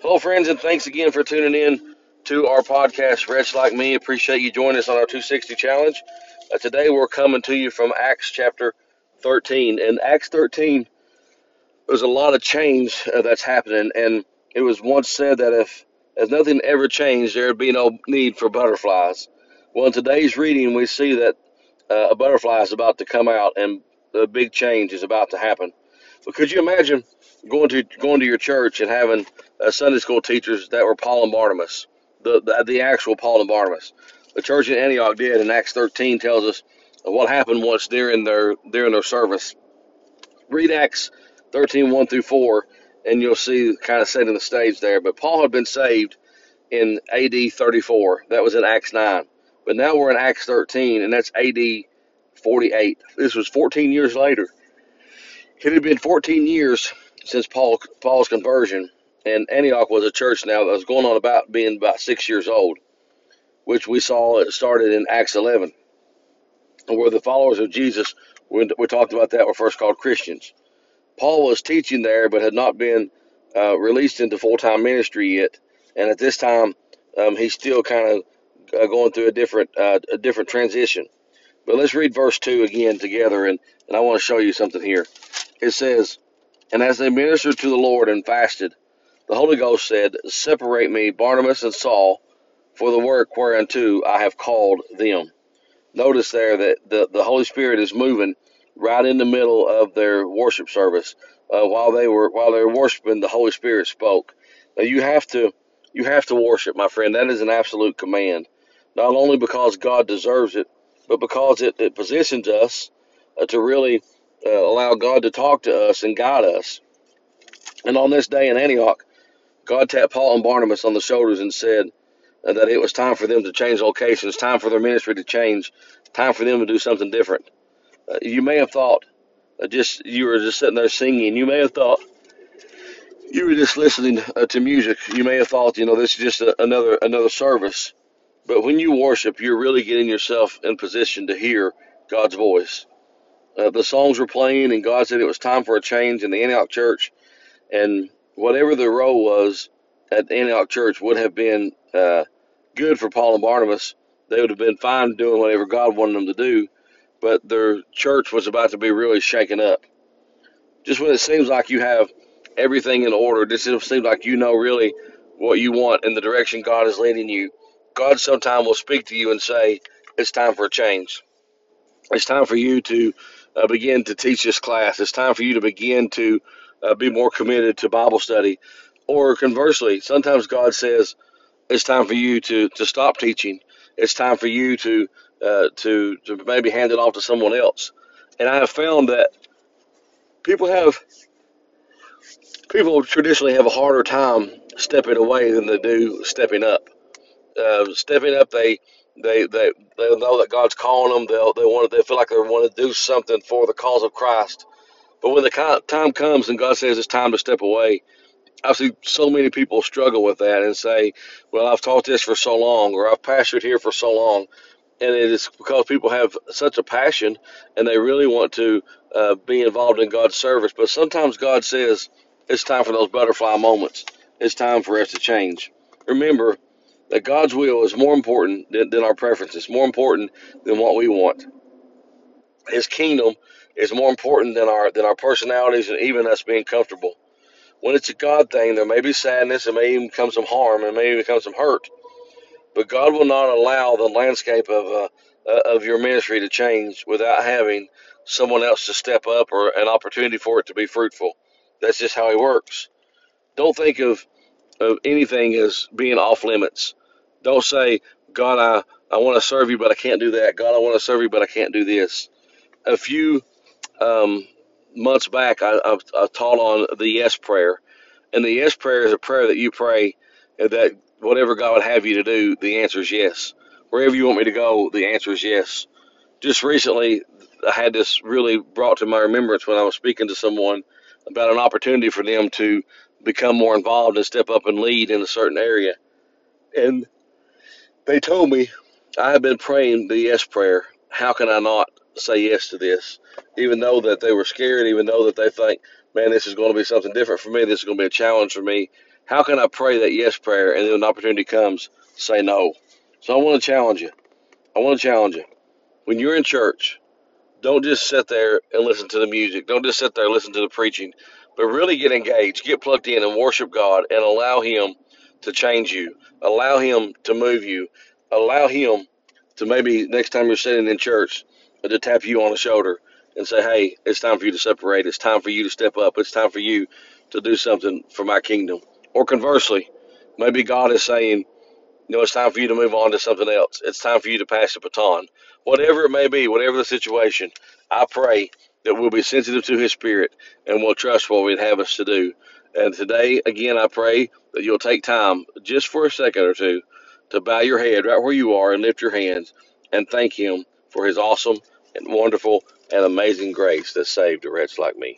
Hello, friends, and thanks again for tuning in to our podcast, Wretch Like Me. Appreciate you joining us on our 260 challenge. Uh, today, we're coming to you from Acts chapter 13. In Acts 13, there's a lot of change uh, that's happening, and it was once said that if as nothing ever changed, there would be no need for butterflies. Well, in today's reading, we see that uh, a butterfly is about to come out, and a big change is about to happen. But could you imagine going to going to your church and having uh, Sunday school teachers that were Paul and Barnabas, the, the the actual Paul and Barnabas? The church in Antioch did, and Acts 13 tells us what happened once during their during their service. Read Acts 13 1 through 4, and you'll see kind of setting the stage there. But Paul had been saved in AD 34. That was in Acts 9. But now we're in Acts 13, and that's AD 48. This was 14 years later. It had been 14 years since Paul Paul's conversion, and Antioch was a church now that was going on about being about six years old, which we saw it started in Acts 11, where the followers of Jesus, we, we talked about that, were first called Christians. Paul was teaching there, but had not been uh, released into full time ministry yet, and at this time, um, he's still kind of uh, going through a different uh, a different transition. But let's read verse two again together, and, and I want to show you something here. It says, "And as they ministered to the Lord and fasted, the Holy Ghost said, Separate me, Barnabas and Saul, for the work whereunto I have called them." Notice there that the, the Holy Spirit is moving right in the middle of their worship service. Uh, while they were while they were worshiping, the Holy Spirit spoke. Now you have to you have to worship, my friend. That is an absolute command. Not only because God deserves it, but because it, it positions us uh, to really uh, allow God to talk to us and guide us. And on this day in Antioch, God tapped Paul and Barnabas on the shoulders and said that it was time for them to change locations, time for their ministry to change, time for them to do something different. Uh, you may have thought, uh, just you were just sitting there singing. You may have thought you were just listening uh, to music. You may have thought, you know, this is just a, another another service. But when you worship, you're really getting yourself in position to hear God's voice. Uh, the songs were playing, and God said it was time for a change in the Antioch church. And whatever the role was at Antioch church would have been uh, good for Paul and Barnabas. They would have been fine doing whatever God wanted them to do but their church was about to be really shaken up. Just when it seems like you have everything in order, just it seems like you know really what you want and the direction God is leading you, God sometime will speak to you and say, It's time for a change. It's time for you to uh, begin to teach this class. It's time for you to begin to uh, be more committed to Bible study. Or conversely, sometimes God says, It's time for you to, to stop teaching. It's time for you to uh, to to maybe hand it off to someone else. And I have found that people have people traditionally have a harder time stepping away than they do stepping up. Uh, stepping up, they they they they know that God's calling them. They'll they want they feel like they want to do something for the cause of Christ. But when the time comes and God says it's time to step away, I see so many people struggle with that and say, "Well, I've taught this for so long, or I've pastored here for so long," and it is because people have such a passion and they really want to uh, be involved in God's service. But sometimes God says it's time for those butterfly moments. It's time for us to change. Remember that God's will is more important than, than our preferences, more important than what we want. His kingdom is more important than our than our personalities and even us being comfortable. When it's a God thing, there may be sadness, there may even come some harm, and may even come some hurt. But God will not allow the landscape of uh, uh, of your ministry to change without having someone else to step up or an opportunity for it to be fruitful. That's just how He works. Don't think of of anything as being off limits. Don't say, God, I, I want to serve you, but I can't do that. God, I want to serve you, but I can't do this. A few um, months back, I, I, I taught on the yes prayer. And the yes prayer is a prayer that you pray that whatever God would have you to do, the answer is yes. Wherever you want me to go, the answer is yes. Just recently, I had this really brought to my remembrance when I was speaking to someone about an opportunity for them to become more involved and step up and lead in a certain area. And they told me, I have been praying the yes prayer. How can I not say yes to this? Even though that they were scared, even though that they think, man, this is going to be something different for me, this is going to be a challenge for me How can I pray that yes prayer and then the opportunity comes, say no? So I want to challenge you. I want to challenge you. When you're in church, don't just sit there and listen to the music. Don't just sit there and listen to the preaching, but really get engaged, get plugged in, and worship God and allow Him to change you. Allow Him to move you. Allow Him to maybe next time you're sitting in church to tap you on the shoulder and say, hey, it's time for you to separate. It's time for you to step up. It's time for you to do something for my kingdom. Or conversely, maybe God is saying, you know, it's time for you to move on to something else. It's time for you to pass the baton. Whatever it may be, whatever the situation, I pray that we'll be sensitive to His Spirit and we'll trust what He'd have us to do. And today, again, I pray that you'll take time just for a second or two to bow your head right where you are and lift your hands and thank Him for His awesome and wonderful and amazing grace that saved a wretch like me.